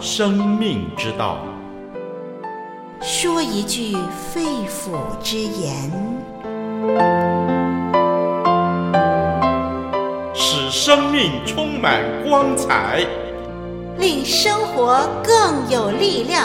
生命之道，说一句肺腑之言，使生命充满光彩，令生活更有力量。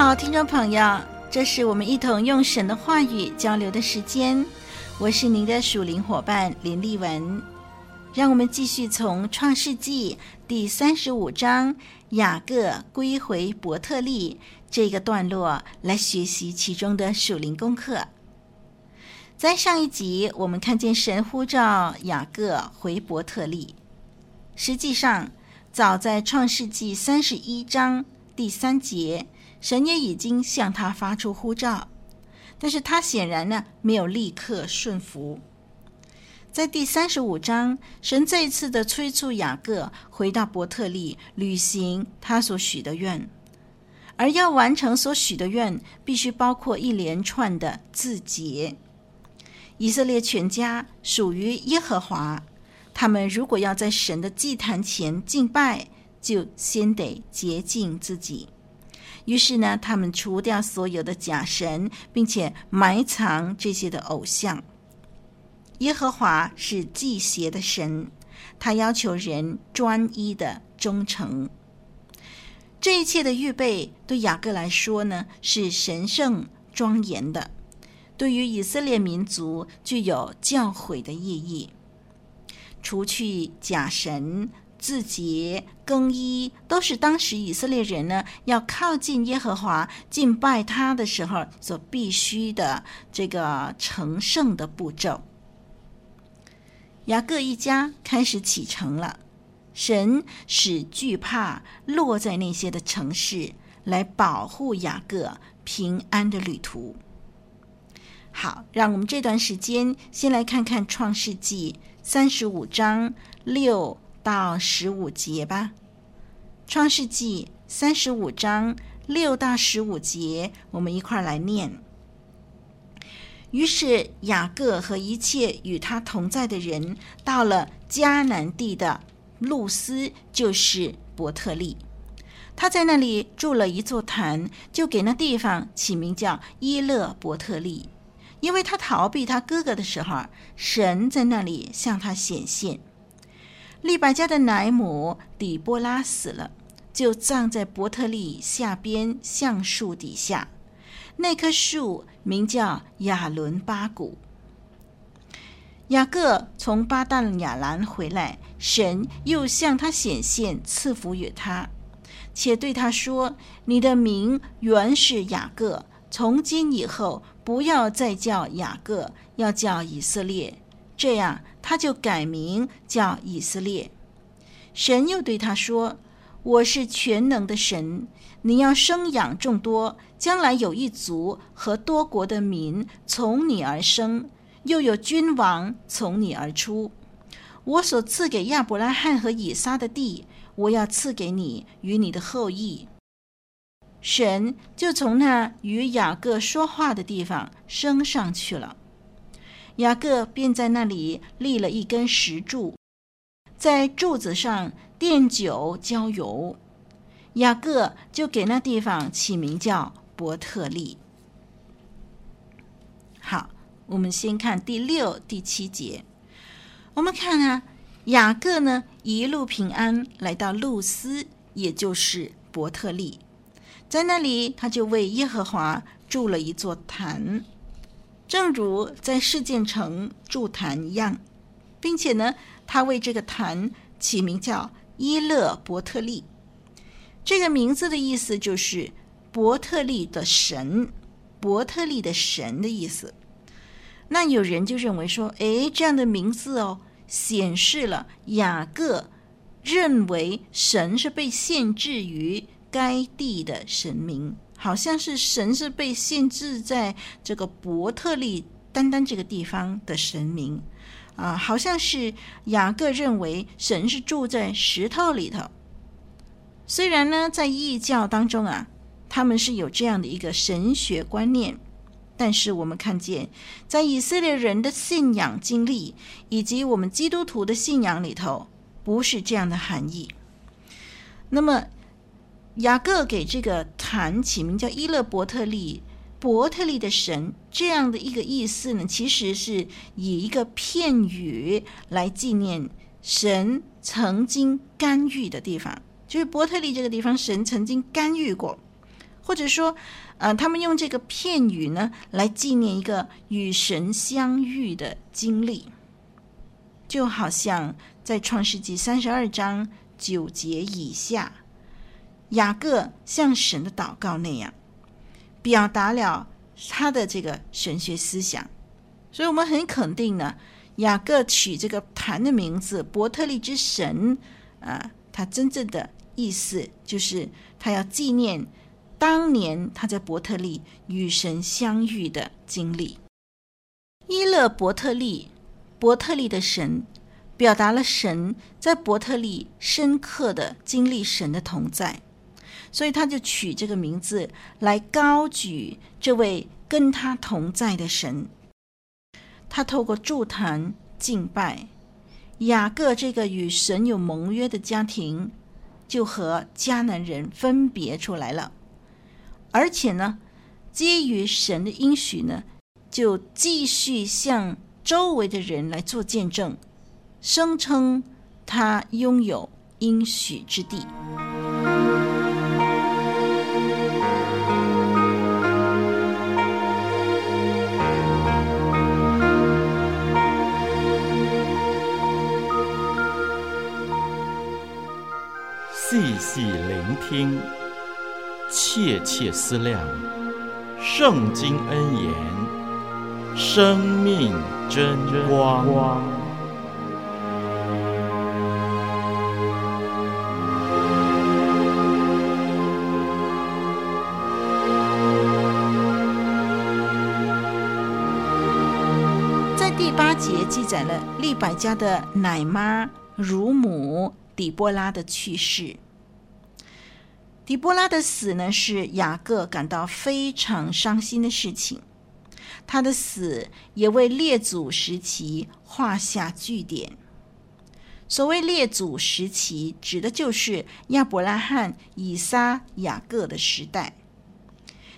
好，听众朋友，这是我们一同用神的话语交流的时间。我是您的属灵伙伴林丽文，让我们继续从创世纪第三十五章雅各归回伯特利这个段落来学习其中的属灵功课。在上一集，我们看见神呼召雅各回伯特利，实际上早在创世纪三十一章第三节。神也已经向他发出呼召，但是他显然呢没有立刻顺服。在第三十五章，神再一次的催促雅各回到伯特利履行他所许的愿，而要完成所许的愿，必须包括一连串的自洁。以色列全家属于耶和华，他们如果要在神的祭坛前敬拜，就先得洁净自己。于是呢，他们除掉所有的假神，并且埋藏这些的偶像。耶和华是忌邪的神，他要求人专一的忠诚。这一切的预备对雅各来说呢，是神圣庄严的，对于以色列民族具有教诲的意义。除去假神。自洁、更衣，都是当时以色列人呢要靠近耶和华、敬拜他的时候所必须的这个成圣的步骤。雅各一家开始启程了，神使惧怕落在那些的城市，来保护雅各平安的旅途。好，让我们这段时间先来看看创世纪三十五章六。到十五节吧，《创世纪》三十五章六到十五节，我们一块儿来念。于是雅各和一切与他同在的人，到了迦南地的路斯，就是伯特利。他在那里筑了一座坛，就给那地方起名叫伊勒伯特利，因为他逃避他哥哥的时候，神在那里向他显现。利百加的奶母底波拉死了，就葬在伯特利下边橡树底下。那棵树名叫亚伦巴谷。雅各从巴旦亚兰回来，神又向他显现，赐福与他，且对他说：“你的名原是雅各，从今以后不要再叫雅各，要叫以色列。”这样，他就改名叫以色列。神又对他说：“我是全能的神，你要生养众多，将来有一族和多国的民从你而生，又有君王从你而出。我所赐给亚伯拉罕和以撒的地，我要赐给你与你的后裔。”神就从那与雅各说话的地方升上去了。雅各便在那里立了一根石柱，在柱子上奠酒浇油。雅各就给那地方起名叫伯特利。好，我们先看第六、第七节。我们看啊，雅各呢一路平安来到路斯，也就是伯特利，在那里他就为耶和华筑了一座坛，正如在世界城筑坛一样，并且呢，他为这个坛起名叫伊勒伯特利。这个名字的意思就是伯特利的神，伯特利的神的意思。那有人就认为说，哎，这样的名字哦，显示了雅各认为神是被限制于该地的神明，好像是神是被限制在这个伯特利单单这个地方的神明啊，好像是雅各认为神是住在石头里头。虽然呢，在异教当中啊，他们是有这样的一个神学观念，但是我们看见，在以色列人的信仰经历以及我们基督徒的信仰里头，不是这样的含义。那么，雅各给这个坛起名叫伊勒伯特利，伯特利的神这样的一个意思呢，其实是以一个片语来纪念神曾经干预的地方。就是伯特利这个地方，神曾经干预过，或者说，呃，他们用这个片语呢来纪念一个与神相遇的经历，就好像在创世纪三十二章九节以下，雅各向神的祷告那样，表达了他的这个神学思想，所以我们很肯定呢，雅各取这个坛的名字“伯特利之神”，啊、他真正的。意思就是他要纪念当年他在伯特利与神相遇的经历。伊勒伯特利，伯特利的神，表达了神在伯特利深刻的经历神的同在，所以他就取这个名字来高举这位跟他同在的神。他透过筑坛敬拜雅各这个与神有盟约的家庭。就和迦南人分别出来了，而且呢，基于神的应许呢，就继续向周围的人来做见证，声称他拥有应许之地。听，切切思量，圣经恩言，生命真光。在第八节记载了利百家的奶妈乳母。底波拉的去世，底波拉的死呢，是雅各感到非常伤心的事情。他的死也为列祖时期画下句点。所谓列祖时期，指的就是亚伯拉罕、以撒、雅各的时代。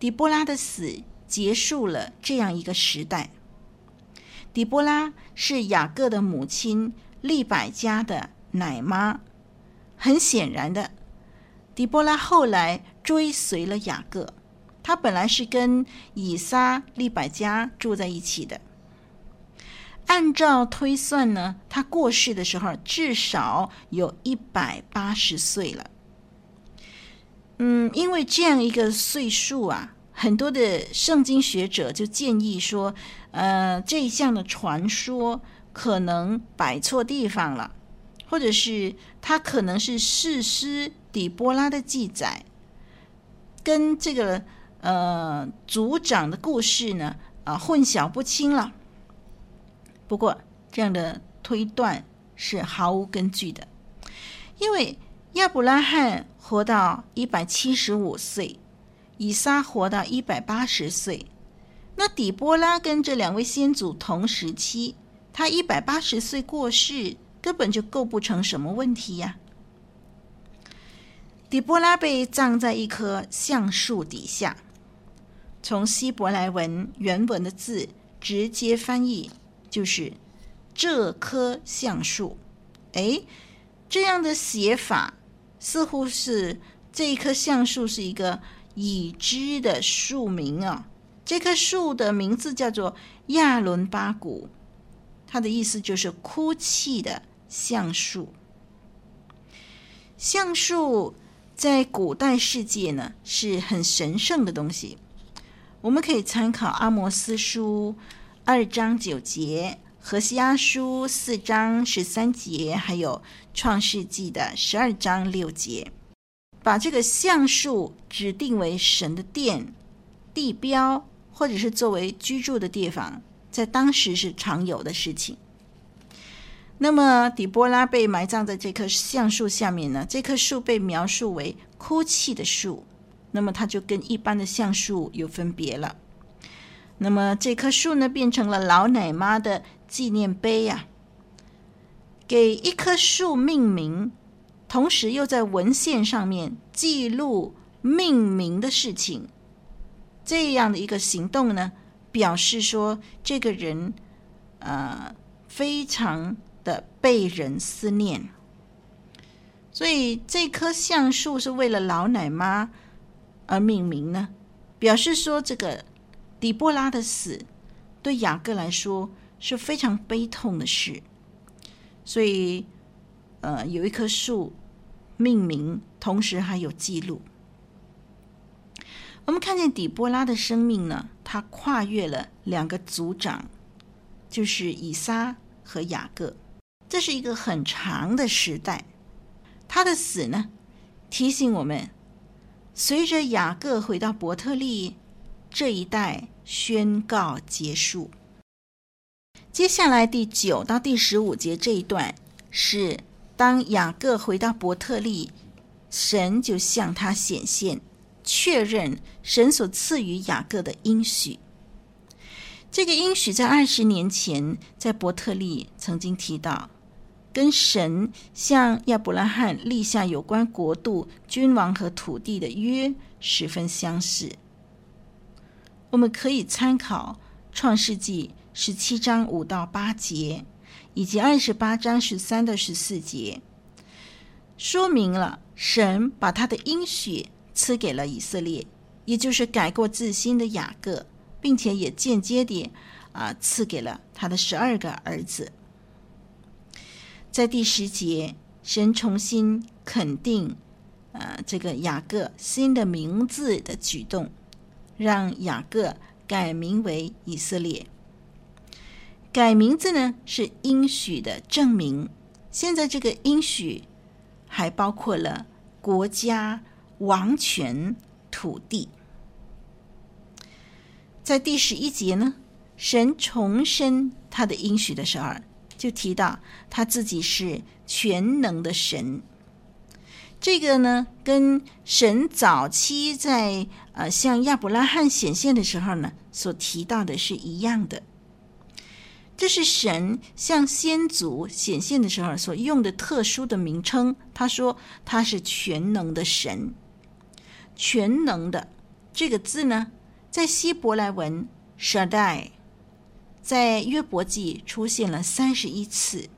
底波拉的死结束了这样一个时代。底波拉是雅各的母亲利百加的奶妈，很显然的，底波拉后来追随了雅各。他本来是跟以撒、利百加住在一起的。按照推算呢，他过世的时候至少有一百八十岁了。嗯，因为这样一个岁数啊，很多的圣经学者就建议说，呃，这一项的传说可能摆错地方了。或者是他可能是士师底波拉的记载，跟这个呃族长的故事呢啊、混淆不清了。不过这样的推断是毫无根据的，因为亚伯拉罕活到一百七十五岁，以撒活到一百八十岁，那底波拉跟这两位先祖同时期，他一百八十岁过世。根本就构不成什么问题呀。底波拉被葬在一棵橡树底下。从希伯来文原文的字直接翻译就是这棵橡树。哎，这样的写法似乎是这一棵橡树是一个已知的树名啊。这棵树的名字叫做亚伦巴谷，它的意思就是哭泣的橡树。橡树在古代世界呢是很神圣的东西，我们可以参考阿摩斯书二章九节。何西阿书四章十三节，还有创世纪的十二章六节，把这个橡树指定为神的殿、地标，或者是作为居住的地方，在当时是常有的事情。那么，底波拉被埋葬在这棵橡树下面呢？这棵树被描述为哭泣的树，那么它就跟一般的橡树有分别了。那么这棵树呢，变成了老奶妈的。纪念碑呀、给一棵树命名，同时又在文献上面记录命名的事情，这样的一个行动呢，表示说这个人呃非常的被人思念，所以这棵橡树是为了老奶妈而命名呢，表示说这个底波拉的死对雅各来说。是非常悲痛的事，所以，呃，有一棵树命名，同时还有记录。我们看见底波拉的生命呢，他跨越了两个族长，就是以撒和雅各，这是一个很长的时代。他的死呢，提醒我们，随着雅各回到伯特利，这一代宣告结束。接下来第九到第十五节这一段是当雅各回到伯特利，神就向他显现，确认神所赐予雅各的应许。这个应许在二十年前在伯特利曾经提到，跟神向亚伯拉罕立下有关国度、君王和土地的约十分相似。我们可以参考创世纪。十七章五到八节，以及二十八章十三到十四节，说明了神把他的应许赐给了以色列，也就是改过自新的雅各，并且也间接地啊赐给了他的十二个儿子。在第十节，神重新肯定呃这个雅各新的名字的举动，让雅各改名为以色列。改名字呢，是应许的证明。现在这个应许还包括了国家、王权、土地。在第十一节呢，神重申他的应许的时候，就提到他自己是全能的神。这个呢，跟神早期在呃向亚伯拉罕显现的时候呢，所提到的是一样的。这是神向先祖显现的时候所用的特殊的名称。他说他是全能的神，全能的这个字呢，在希伯来文 Shaddai，在约伯记出现了三十一次，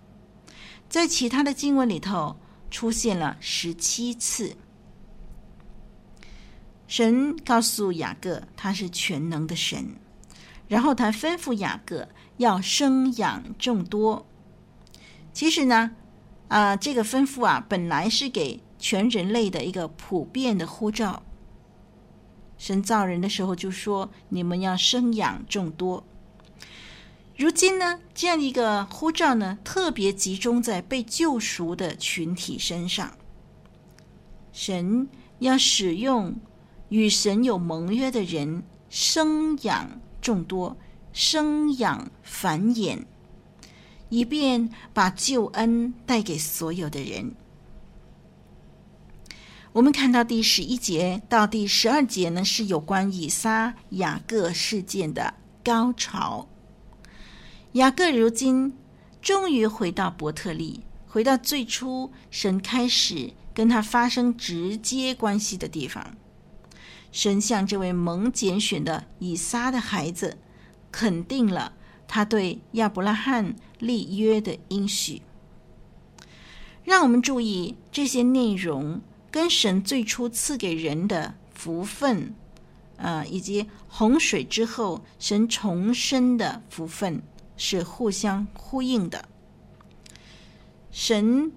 在其他的经文里头出现了十七次。神告诉雅各他是全能的神，然后他吩咐雅各。要生养众多。其实呢，啊、这个吩咐啊，本来是给全人类的一个普遍的呼召。神造人的时候就说：“你们要生养众多。”如今呢，这样一个呼召呢，特别集中在被救赎的群体身上。神要使用与神有盟约的人生养众多。生养繁衍，以便把救恩带给所有的人。我们看到第十一节到第十二节呢，是有关以撒雅各事件的高潮。雅各如今终于回到伯特利，回到最初神开始跟他发生直接关系的地方。神向这位蒙拣选的以撒的孩子。肯定了他对亚伯拉罕立约的应许。让我们注意这些内容跟神最初赐给人的福分，啊，以及洪水之后神重生的福分是互相呼应的。神，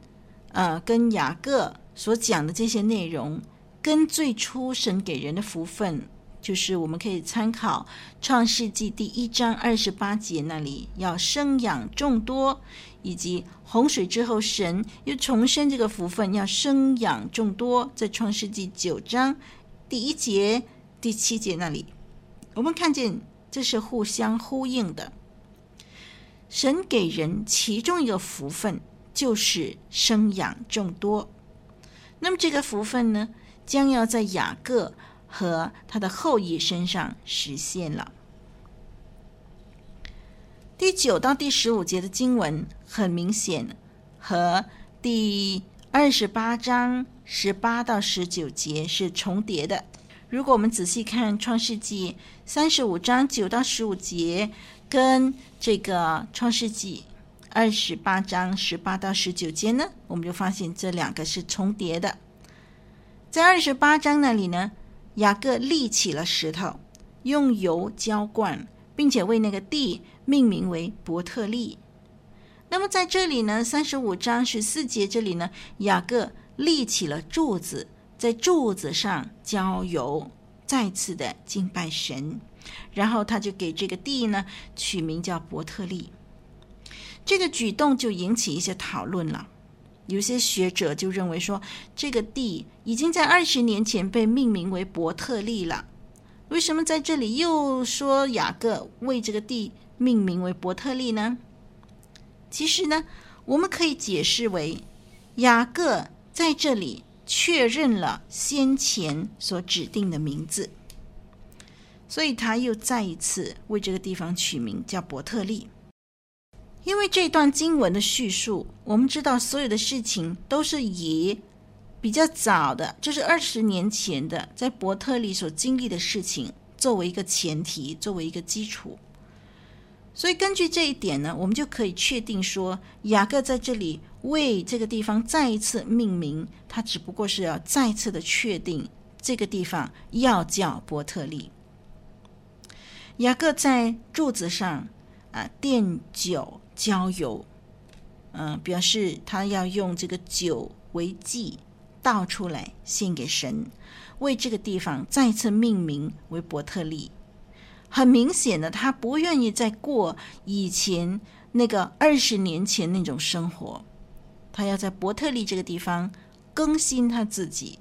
呃，跟雅各所讲的这些内容，跟最初神给人的福分，就是我们可以参考《创世纪》第一章二十八节那里要生养众多。以及洪水之后，神又重申这个福分，要生养众多。在创世纪九章第一节、第七节那里，我们看见这是互相呼应的。神给人其中一个福分，就是生养众多。那么这个福分呢，将要在雅各和他的后裔身上实现了。第九到第十五节的经文很明显和第二十八章十八到十九节是重叠的。如果我们仔细看《创世纪》三十五章九到十五节，跟这个《创世纪》二十八章十八到十九节呢，我们就发现这两个是重叠的。在二十八章那里呢，雅各立起了石头，用油浇灌，并且为那个地。命名为伯特利。那么在这里呢，三十五章十四节这里呢，雅各立起了柱子，在柱子上浇油，再次的敬拜神。然后他就给这个地呢取名叫伯特利。这个举动就引起一些讨论了。有些学者就认为说，这个地已经在二十年前被命名为伯特利了。为什么在这里又说雅各为这个地命名为伯特利呢？其实呢，我们可以解释为雅各在这里确认了先前所指定的名字，所以他又再一次为这个地方取名叫伯特利。因为这段经文的叙述，我们知道所有的事情都是以比较早的，就是二十年前的，在伯特利所经历的事情作为一个前提，作为一个基础。所以根据这一点呢，我们就可以确定说，雅各在这里为这个地方再一次命名，他只不过是要再次的确定这个地方要叫伯特利。雅各在柱子上啊奠酒浇油，嗯、表示他要用这个酒为祭倒出来献给神，为这个地方再次命名为伯特利。很明显的，他不愿意再过以前那个二十年前那种生活，他要在伯特利这个地方更新他自己。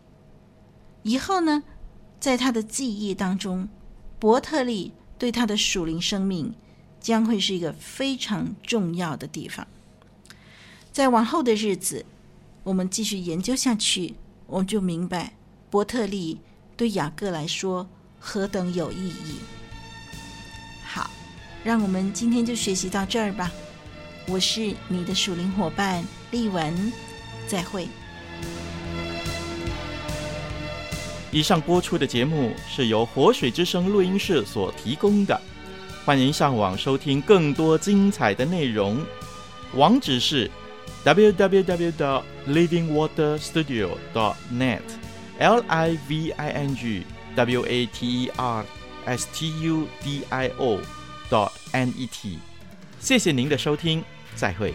以后呢，在他的记忆当中，伯特利对他的属灵生命将会是一个非常重要的地方。在往后的日子，我们继续研究下去，我们就明白伯特利对雅各来说何等有意义。好让我们今天就学习到这儿吧。我是你的属灵伙伴丽文，再会。以上播出的节目是由活水之声录音室所提供的，欢迎上网收听更多精彩的内容。网址是 www.livingwaterstudio.net，l i v i n g w a t e r s t u d i o。dot net，谢谢您的收听，再会。